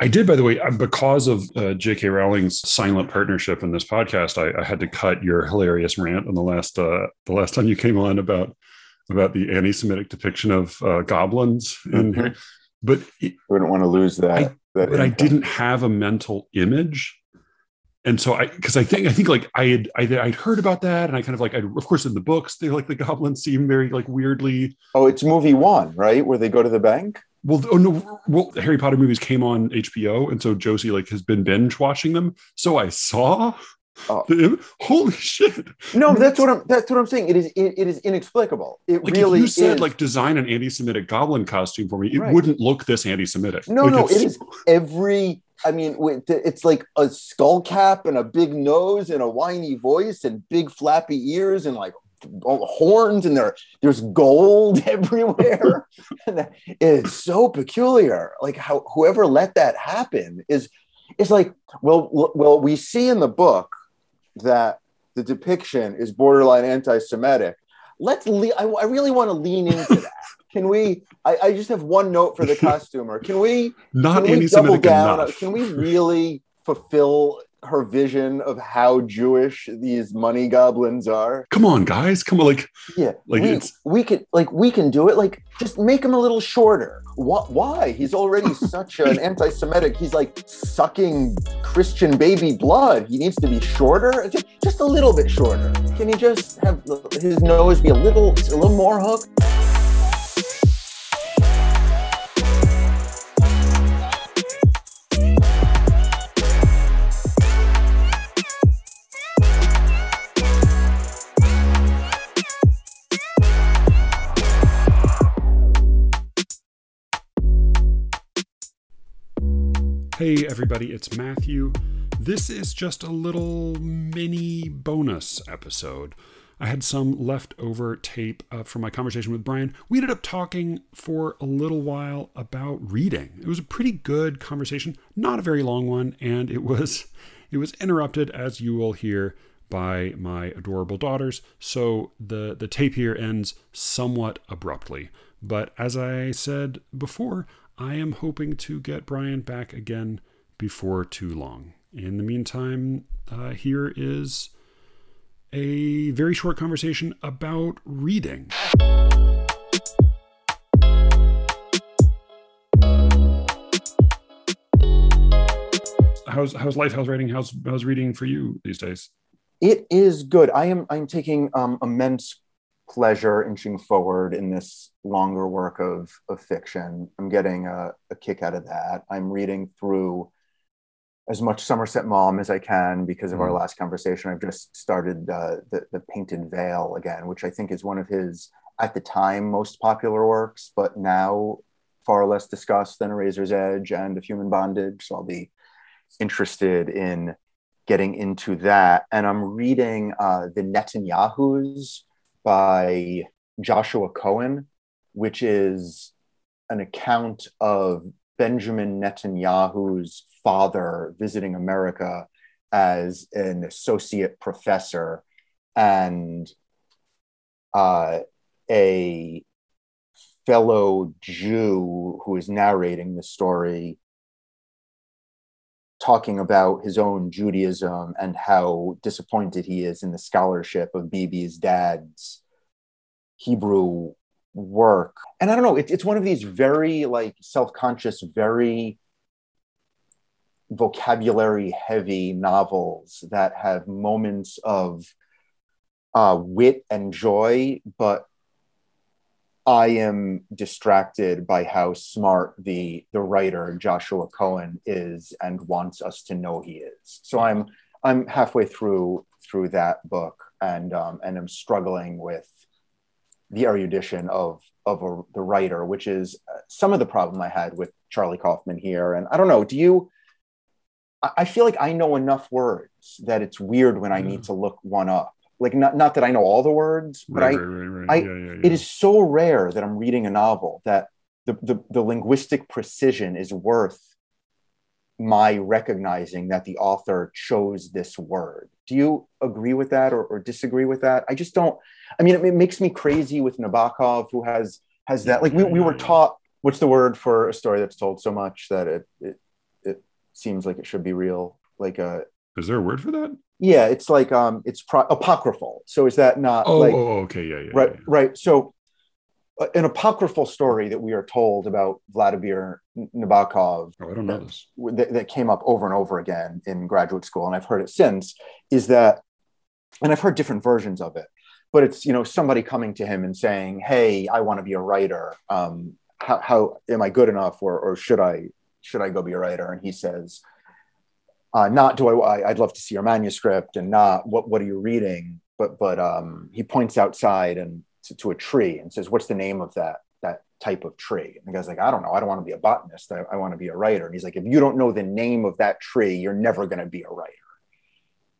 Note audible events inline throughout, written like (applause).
I did, by the way, uh, because of uh, J.K. Rowling's silent partnership in this podcast. I, I, had to cut your hilarious rant on the last uh, the last time you came on about about the anti-Semitic depiction of uh, goblins in mm-hmm. here. But it, we don't want to lose that. I, that but impact. I didn't have a mental image, and so I because I think I think like I had I, would heard about that, and I kind of like I of course in the books they like the goblins seem very like weirdly. Oh, it's movie one, right, where they go to the bank. Well, oh no, well, Harry Potter movies came on HBO, and so Josie like has been binge watching them. So I saw. Oh. The, holy shit! No, that's what I'm. That's what I'm saying. It is. It, it is inexplicable. It like really. If you said is. like design an anti-Semitic goblin costume for me, it right. wouldn't look this anti-Semitic. No, like, no, it is every. I mean, it's like a skull cap and a big nose and a whiny voice and big flappy ears and like horns and there there's gold (laughs) everywhere. (laughs) It's so peculiar. Like how whoever let that happen is is like well well we see in the book that the depiction is borderline anti-semitic. Let's le- I, I really want to lean into that. Can we I, I just have one note for the (laughs) costumer. Can we not can we double down enough. can we really fulfill her vision of how Jewish these money goblins are. Come on, guys. Come on, like yeah, like we, it's we can like we can do it. Like just make him a little shorter. What? Why? He's already (laughs) such an anti-Semitic. He's like sucking Christian baby blood. He needs to be shorter, just, just a little bit shorter. Can he just have his nose be a little a little more hooked? Hey everybody, it's Matthew. This is just a little mini bonus episode. I had some leftover tape uh, from my conversation with Brian. We ended up talking for a little while about reading. It was a pretty good conversation, not a very long one, and it was (laughs) it was interrupted as you will hear by my adorable daughters. So the the tape here ends somewhat abruptly. But as I said before, I am hoping to get Brian back again before too long. In the meantime, uh, here is a very short conversation about reading. How's how's life? How's writing? How's how's reading for you these days? It is good. I am I'm taking um, immense pleasure inching forward in this longer work of, of fiction. I'm getting a, a kick out of that. I'm reading through as much Somerset Maugham as I can because of mm. our last conversation. I've just started uh, the, the Painted Veil again, which I think is one of his, at the time, most popular works, but now far less discussed than A Razor's Edge and Of Human Bondage. So I'll be interested in getting into that. And I'm reading uh, The Netanyahus by Joshua Cohen, which is an account of Benjamin Netanyahu's father visiting America as an associate professor and uh, a fellow Jew who is narrating the story talking about his own Judaism and how disappointed he is in the scholarship of Bibi's dad's Hebrew work. And I don't know, it, it's one of these very like self-conscious, very vocabulary heavy novels that have moments of uh, wit and joy, but I am distracted by how smart the the writer Joshua Cohen is and wants us to know he is. So I'm I'm halfway through through that book and um, and I'm struggling with the erudition of of a, the writer, which is uh, some of the problem I had with Charlie Kaufman here. And I don't know, do you? I feel like I know enough words that it's weird when I need to look one up like not, not that I know all the words, but right, I, right, right, I yeah, yeah, yeah. it is so rare that I'm reading a novel that the, the, the linguistic precision is worth my recognizing that the author chose this word. Do you agree with that or, or disagree with that? I just don't. I mean, it, it, makes me crazy with Nabokov, who has has that. Like we, we were taught what's the word for a story that's told so much that it, it, it seems like it should be real. Like a is there a word for that? Yeah, it's like um, it's pro- apocryphal. So is that not? Oh, like, oh, okay, yeah, yeah, right, yeah. right. So uh, an apocryphal story that we are told about Vladimir Nabokov Oh, I don't know this. that, that came up over and over again in graduate school, and I've heard it since, is that, and I've heard different versions of it, but it's you know somebody coming to him and saying, "Hey, I want to be a writer. Um, how, how am I good enough, or, or should I should I go be a writer?" And he says, uh, "Not do I. I'd love to see your manuscript, and not what what are you reading." But but um, he points outside and to, to a tree and says, "What's the name of that that type of tree?" And the guy's like, "I don't know. I don't want to be a botanist. I, I want to be a writer." And he's like, "If you don't know the name of that tree, you're never going to be a writer."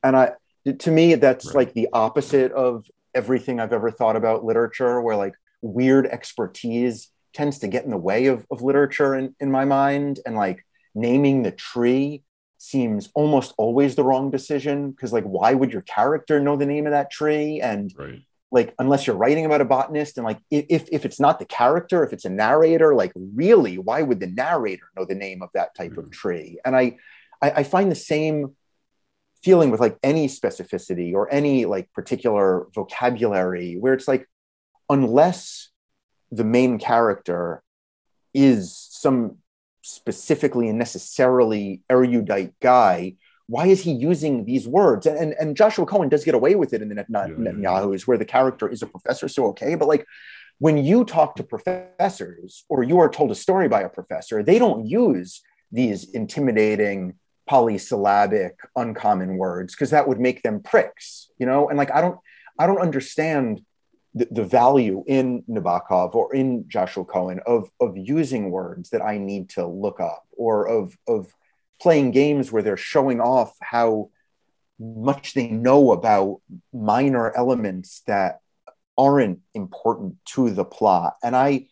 And I, to me, that's Right. like the opposite of everything I've ever thought about literature, where like weird expertise tends to get in the way of, of literature in, in my mind, and like naming the tree seems almost always the wrong decision because like why would your character know the name of that tree and Right. like unless you're writing about a botanist and like if if it's not the character if it's a narrator like really why would the narrator know the name of that type of Mhm. tree and I, I i find the same feeling with like any specificity or any like particular vocabulary where it's like unless the main character is some specifically and necessarily erudite guy why is he using these words? And, and, and Joshua Cohen does get away with it in the Net, Yeah, yeah, yeah. Netanyahu's, where the character is a professor, so okay. But like when you talk to professors or you are told a story by a professor, they don't use these intimidating polysyllabic uncommon words because that would make them pricks, you know? And like I don't I don't understand the, the value in Nabokov or in Joshua Cohen of of using words that I need to look up or of of playing games where they're showing off how much they know about minor elements that aren't important to the plot. And I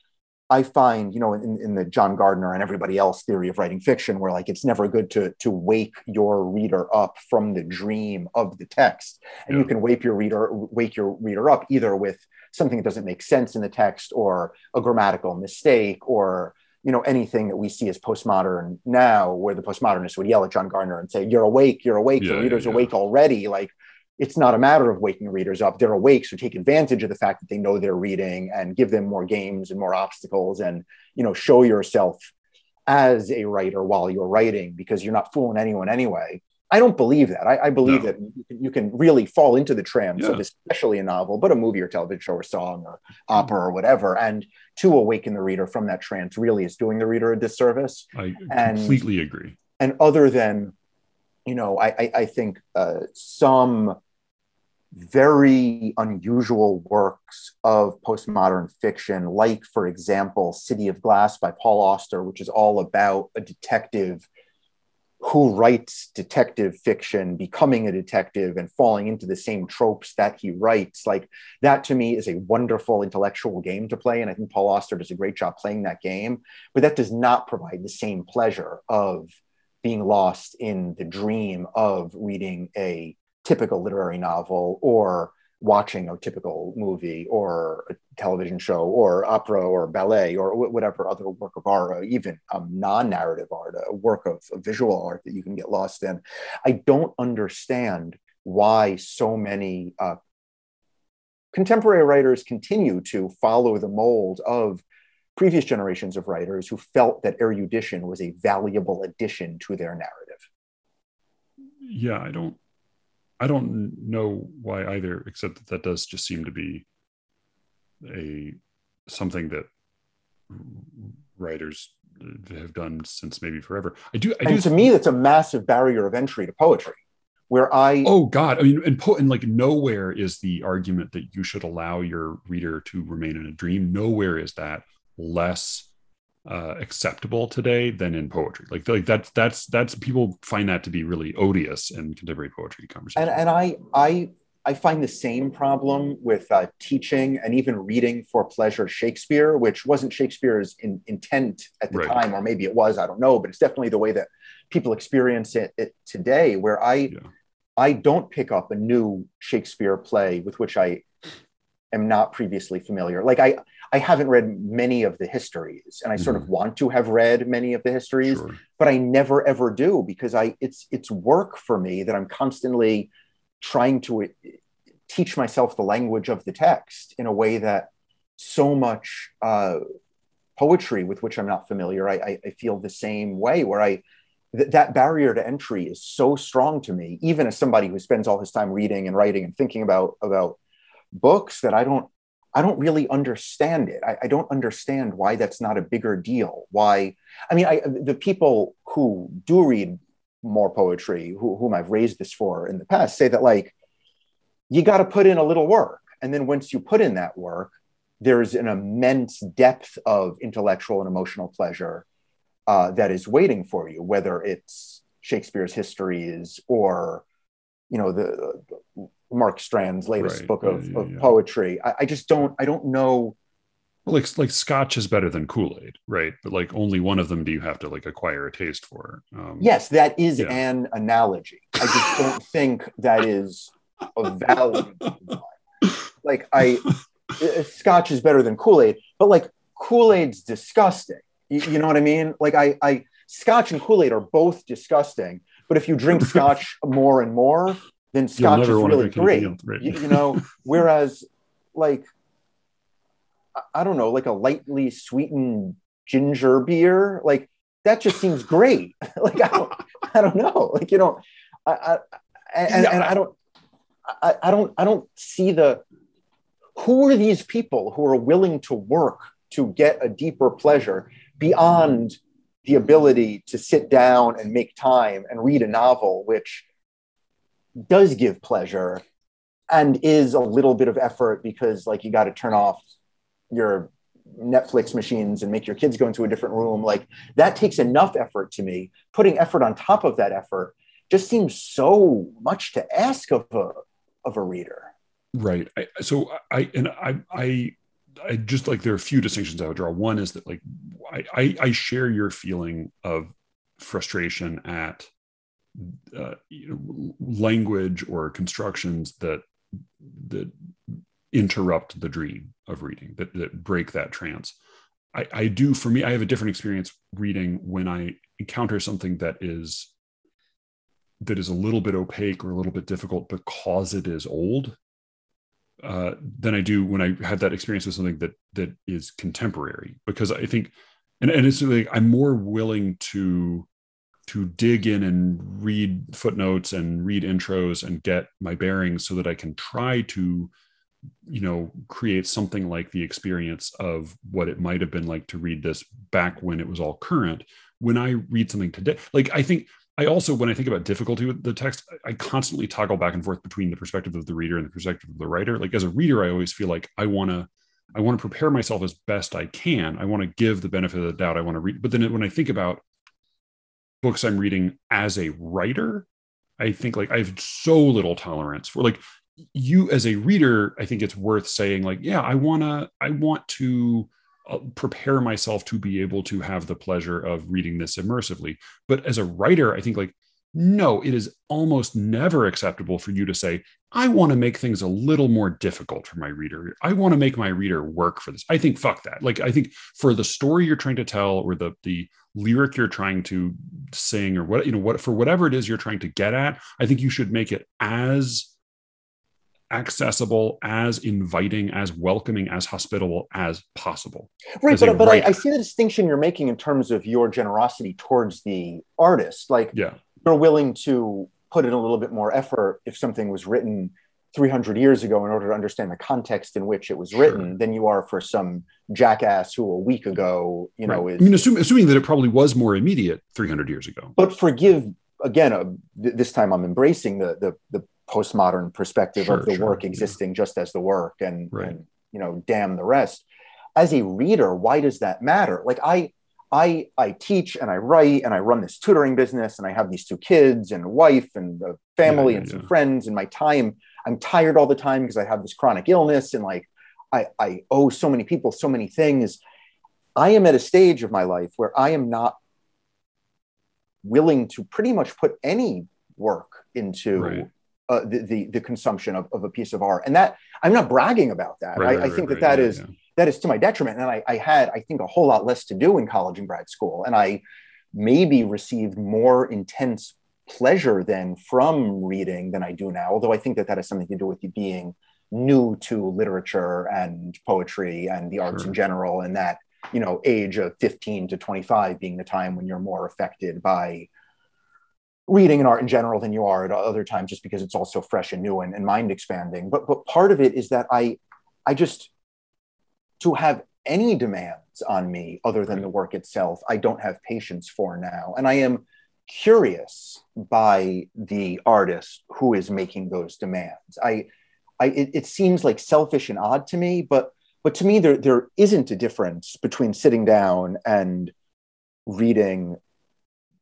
I find, you know, in, in the John Gardner and everybody else theory of writing fiction, where like it's never good to to wake your reader up from the dream of the text, and you can wake your reader wake your reader up either with something that doesn't make sense in the text, or a grammatical mistake, or you know anything that we see as postmodern now, where the postmodernists would yell at John Gardner and say, "You're awake, you're awake, Yeah, the yeah, reader's yeah. awake already." Like it's not a matter of waking readers up; they're awake, so take advantage of the fact that they know they're reading and give them more games and more obstacles, and you know show yourself as a writer while you're writing because you're not fooling anyone anyway. I don't believe that. I, I believe No. that you can, really fall into the trance of especially a novel, but a movie or television show or song or opera or whatever. And to awaken the reader from that trance really is doing the reader a disservice. I And- completely agree. And other than, you know, I, I, I think uh, some very unusual works of postmodern fiction, like, for example, City of Glass by Paul Auster, which is all about a detective who writes detective fiction, becoming a detective and falling into the same tropes that he writes. Like, that to me is a wonderful intellectual game to play. And I think Paul Auster does a great job playing that game, but that does not provide the same pleasure of being lost in the dream of reading a typical literary novel or watching a typical movie or a television show or opera or ballet or wh- whatever other work of art or even um, non-narrative art a work of, of visual art that you can get lost in. I don't understand why so many uh, contemporary writers continue to follow the mold of previous generations of writers who felt that erudition was a valuable addition to their narrative Yeah, I don't I don't know why either, except that that does just seem to be a something that writers have done since maybe forever. I do I do to me that's a massive barrier of entry to poetry where i Oh God! I mean, and, po- and like nowhere is the argument that you should allow your reader to remain in a dream. Nowhere is that less uh, acceptable today than in poetry. Like, like that's that's that's people find that to be really odious in contemporary poetry conversation. and, and i i i find the same problem with uh, teaching and even reading for pleasure shakespeare which wasn't shakespeare's in, intent at the Right. time or maybe it was i don't know but it's definitely the way that people experience it, it today where i Yeah. i don't pick up a new shakespeare play with which i am not previously familiar like i I haven't read many of the histories, and I sort of want to have read many of the histories, Sure. but I never ever do because I it's it's work for me that I'm constantly trying to uh, teach myself the language of the text in a way that so much uh, poetry with which I'm not familiar, I, I, I feel the same way where I th- that barrier to entry is so strong to me, even as somebody who spends all his time reading and writing and thinking about about books that I don't I don't really understand it. I, I don't understand why that's not a bigger deal. Why I mean I the people who do read more poetry, who, whom I've raised this for in the past, say that like you got to put in a little work. And then once you put in that work, there's an immense depth of intellectual and emotional pleasure uh, that is waiting for you, whether it's Shakespeare's histories or, you know, the, the Mark Strand's latest Right. book of, Yeah, yeah, of yeah. poetry. I, I just don't, I don't know. like like scotch is better than kool-aid right but like only one of them do you have to like acquire a taste for um Yes, that is an analogy. I just don't (laughs) think that is a valid. (laughs) Like I, Scotch is better than Kool Aid, but like Kool Aid's disgusting. You, you know what I mean? Like I, I, Scotch and Kool Aid are both disgusting. But if you drink (laughs) Scotch more and more, then Scotch is really great. right. You, you know, (laughs) whereas like I- I don't know, like a lightly sweetened ginger beer, like that just seems great. (laughs) like I don't, I don't know, like you know, I, I and, Yeah. and I don't, I, I don't, I don't see the. Who are these people who are willing to work to get a deeper pleasure beyond the ability to sit down and make time and read a novel, which does give pleasure and is a little bit of effort because like you got to turn off your Netflix machines and make your kids go into a different room. Like that takes enough effort to me. Putting effort on top of that effort just seems so much to ask of a of a reader. right I, so i and i i i just like there are a few distinctions i would draw one is that like i i, I share your feeling of frustration at uh, language or constructions that that interrupt the dream of reading that, that break that trance I, I do for me i have a different experience reading when i encounter something that is that is a little bit opaque or a little bit difficult because it is old uh, than I do when I have that experience with something that that is contemporary. Because I think, and, and it's like I'm more willing to to dig in and read footnotes and read intros and get my bearings so that I can try to, you know, create something like the experience of what it might have been like to read this back when it was all current. When I read something today, like I think I also, when I think about difficulty with the text, I constantly toggle back and forth between the perspective of the reader and the perspective of the writer. Like as a reader, I always feel like I want to, I want to prepare myself as best I can. I want to give the benefit of the doubt. I want to read, but then when I think about books I'm reading as a writer, I think like I have so little tolerance for like you as a reader. I think it's worth saying like, yeah, I wanna, I want to uh, prepare myself to be able to have the pleasure of reading this immersively but as a writer i think like no it is almost never acceptable for you to say i want to make things a little more difficult for my reader i want to make my reader work for this i think fuck that like i think for the story you're trying to tell or the the lyric you're trying to sing or what you know what for whatever it is you're trying to get at i think you should make it as accessible as inviting as welcoming as hospitable as possible Right, As but, but I. I see the distinction you're making in terms of your generosity towards the artist. Like yeah you're willing to put in a little bit more effort if something was written 300 years ago in order to understand the context in which it was Sure. written than you are for some jackass who a week ago, you know, Right. is. I mean, assuming, assuming that it probably was more immediate 300 years ago. but forgive again. Uh, th- this time, I'm embracing the the, the postmodern perspective Sure, of the sure, work yeah. existing just as the work, and, Right. and you know, damn the rest. As a reader, why does that matter? Like I. I, I teach and I write and I run this tutoring business and I have these two kids and a wife and a family Yeah, yeah, and some yeah. friends and my time I'm tired all the time because I have this chronic illness and like I, I owe so many people so many things. I am at a stage of my life where I am not willing to pretty much put any work into Right. uh, the, the the consumption of, of a piece of art, and that I'm not bragging about that. Right, I, right, I think that that is. That is to my detriment. And I, I had, I think, a whole lot less to do in college and grad school, and I maybe received more intense pleasure then from reading than I do now. Although I think that that has something to do with you being new to literature and poetry and the arts sure. in general, and that you know age of 15 to 25 being the time when you're more affected by reading and art in general than you are at other times just because it's all so fresh and new and, and mind expanding but but part of it is that i i just to have any demands on me other than the work itself i don't have patience for now. And i am curious by the artist who is making those demands. I i it, it seems like selfish and odd to me but but to me there there isn't a difference between sitting down and reading.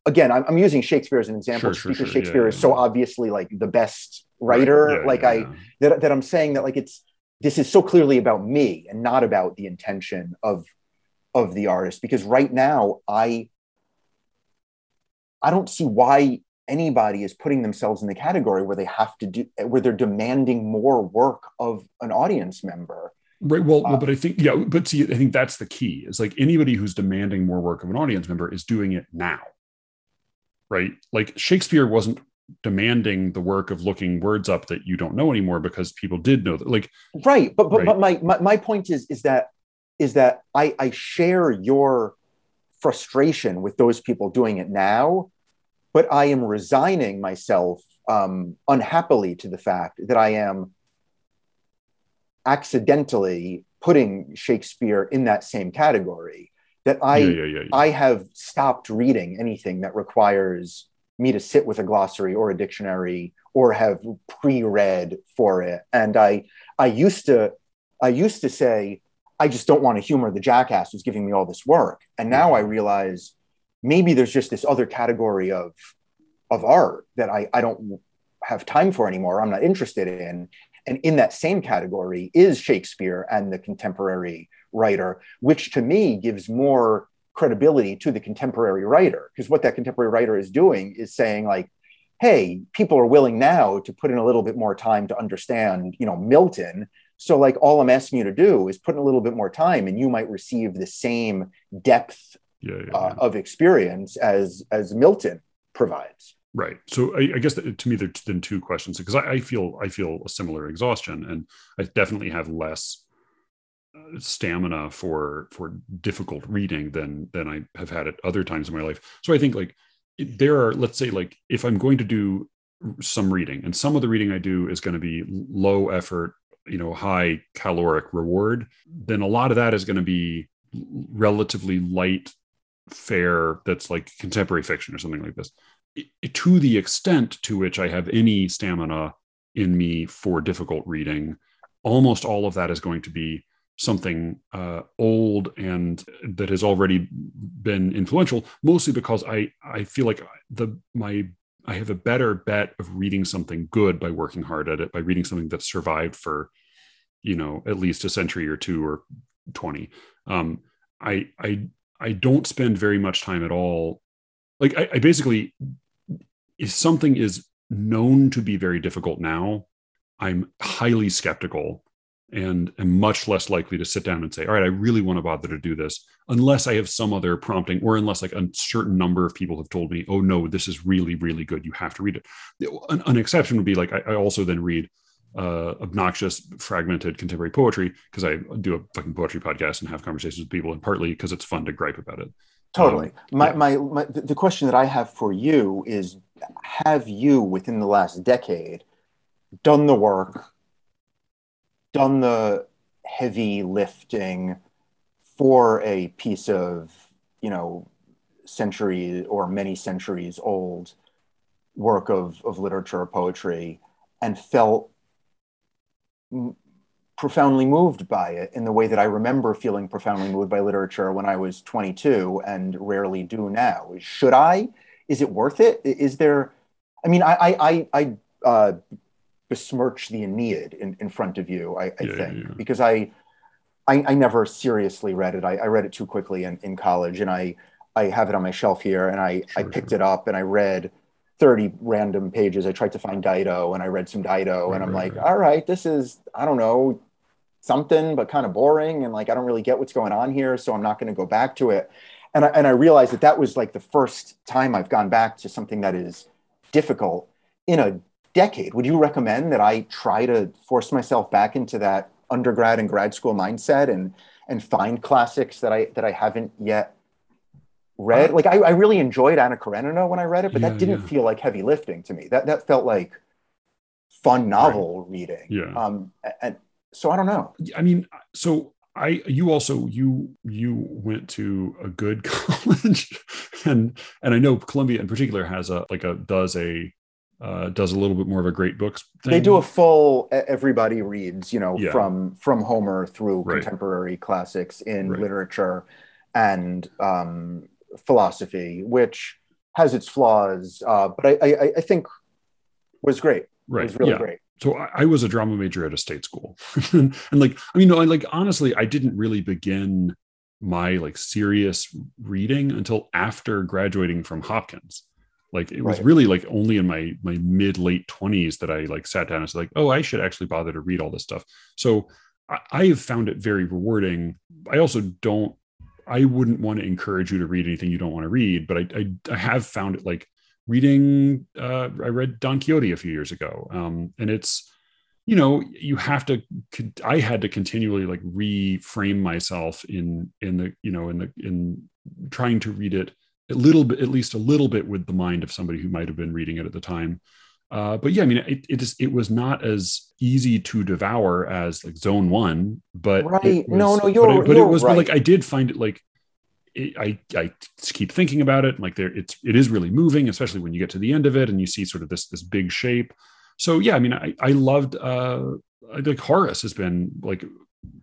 Again, I'm, I'm, using Shakespeare as an example. Sure, because sure, Shakespeare yeah, is yeah. so obviously like the best writer. Right. Like I that, that I'm saying that like it's this is so clearly about me and not about the intention of of the artist. Because right now I I don't see why anybody is putting themselves in the category where they have to do where they're demanding more work of an audience member. Right. Well, uh, well, but I think yeah, but see, I think that's the key. Is like anybody who's demanding more work of an audience member is doing it now right? Like Shakespeare wasn't demanding the work of looking words up that you don't know anymore because people did know that like right but but, right. but my, my my point is is that is that i i share your frustration with those people doing it now but i am resigning myself um unhappily to the fact that i am accidentally putting shakespeare in that same category that I yeah, yeah, yeah, I have stopped reading anything that requires me to sit with a glossary or a dictionary or have pre-read for it. And I I used to I used to say I just don't want to humor the jackass who's giving me all this work. And now I realize maybe there's just this other category of of art that I, I don't have time for anymore. I'm not interested in. And in that same category is Shakespeare and the contemporary writer, which to me gives more credibility to the contemporary writer. Because what that contemporary writer is doing is saying, like, hey, people are willing now to put in a little bit more time to understand, you know, Milton. So, like, all I'm asking you to do is put in a little bit more time, and you might receive the same depth yeah, yeah, uh, of experience as as Milton provides. Right. So I, I guess to me, there's then two questions because I, I, feel I feel a similar exhaustion, and I definitely have less stamina for for difficult reading than than I have had at other times in my life. So I think like there are let's say like if I'm going to do some reading, and some of the reading I do is going to be low effort, you know, high caloric reward, then a lot of that is going to be relatively light fare that's like contemporary fiction or something like this to the extent to which I have any stamina in me for difficult reading, almost all of that is going to be something uh, old and that has already been influential. Mostly because I I feel like the my I have a better bet of reading something good by working hard at it by reading something that's survived for you know at least a century or two or twenty. Um, I I I don't spend very much time at all like I, I basically if something is known to be very difficult now i'm highly skeptical and am much less likely to sit down and say all right i really want to bother to do this unless i have some other prompting or unless like a certain number of people have told me oh no this is really really good you have to read it an, an exception would be like I, I also then read uh, obnoxious, fragmented contemporary poetry because I do a fucking poetry podcast and have conversations with people, and partly because it's fun to gripe about it. Totally. Um, my, yeah. my, my, the question that I have for you is have you within the last decade done the work, done the heavy lifting for a piece of, you know, century or many centuries old work of, of literature or poetry and felt profoundly moved by it in the way that I remember feeling profoundly moved by literature when I was 22 and rarely do now. Should I? Is it worth it? Is there? I mean, I I I, uh, besmirch the Aeneid in, in front of you. I, I yeah, think yeah. because I, I, I never seriously read it. I, I read it too quickly in, in college, and I I have it on my shelf here, and I sure, I picked sure. it up and I read 30 random pages. I tried to find Dido and I read some Dido, right, and I'm right, like, right. all right, this is I don't know something, but kind of boring. And like, I don't really get what's going on here. So I'm not going to go back to it. And I, and I realized that that was like the first time I've gone back to something that is difficult in a decade. Would you recommend that I try to force myself back into that undergrad and grad school mindset and and find classics that I that I haven't yet read? Like I, I really enjoyed Anna Karenina when I read it, but Yeah, that didn't yeah. feel like heavy lifting to me. That that felt like fun novel reading. Yeah. Um and so I don't know. I mean, so I you also you you went to a good (laughs) college, and and I know Columbia in particular has a like a does a uh, does a little bit more of a great books. Thing. They do a full everybody reads, you know, Yeah. from from Homer through Right. contemporary classics in Right. literature and um, philosophy, which has its flaws, uh, but I, I, I think was great. It right. was really yeah. great. so I, I was a drama major at a state school (laughs) and, like i mean no I, like honestly i didn't really begin my like serious reading until after graduating from hopkins like it was Right. really like only in my my mid late 20s that i like sat down and said like oh i should actually bother to read all this stuff so I, I have found it very rewarding i also don't i wouldn't want to encourage you to read anything you don't want to read but i i, I have found it like reading uh, i read don quixote a few years ago um, and it's you know you have to i had to continually like reframe myself in in the you know in the in trying to read it a little bit at least a little bit with the mind of somebody who might have been reading it at the time uh, but yeah i mean it, it is it was not as easy to devour as like zone one but Right. it No, was- no, you're- but it, but you're it was but like i did find it like it, I I keep thinking about it. Like there, it's it is really moving, especially when you get to the end of it and you see sort of this this big shape. So yeah, I mean, I I loved uh like Horace has been like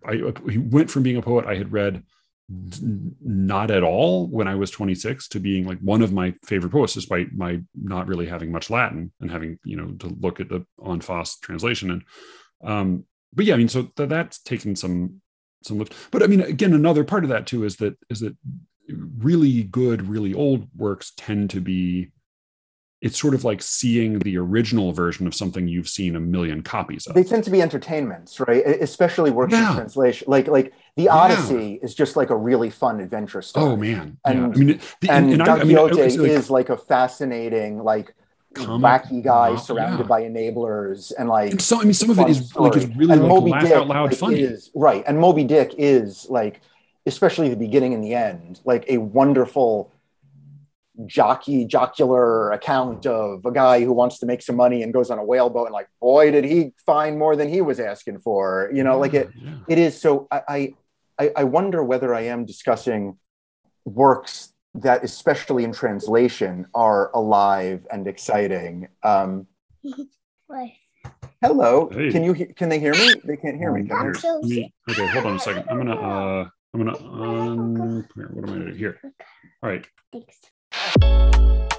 I he went from being a poet I had read not at all when I was 26 to being like one of my favorite poets, despite my not really having much Latin and having you know to look at the on Foss translation and um but yeah, I mean, so th- that's taken some some lift. But I mean, again, another part of that too is that is that really good, really old works tend to be. It's sort of like seeing the original version of something you've seen a million copies of. They tend to be entertainments, right? Especially works Yeah. translation. Like like the Odyssey is just like a really fun adventure story. oh man, And- yeah. I mean, the, and, and, I, Don I mean, I Quixote like, is like a fascinating, like wacky guy novel, surrounded yeah. by enablers, and like And so I mean, some of it is is like is really and like Moby laugh Dick out loud like, funny. is right, and Moby Dick is like, especially the beginning and the end, like a wonderful jockey jocular account of a guy who wants to make some money and goes on a whaleboat and like boy did he find more than he was asking for you know like it Yeah, yeah. it is so I, I i wonder whether i am discussing works that especially in translation are alive and exciting um (laughs) hello Hey. can you can they hear me they can't hear me can Here, they? me- okay, hold on a second. I'm gonna uh I'm gonna (laughs) um here, what am I gonna here? All right. Thanks. Música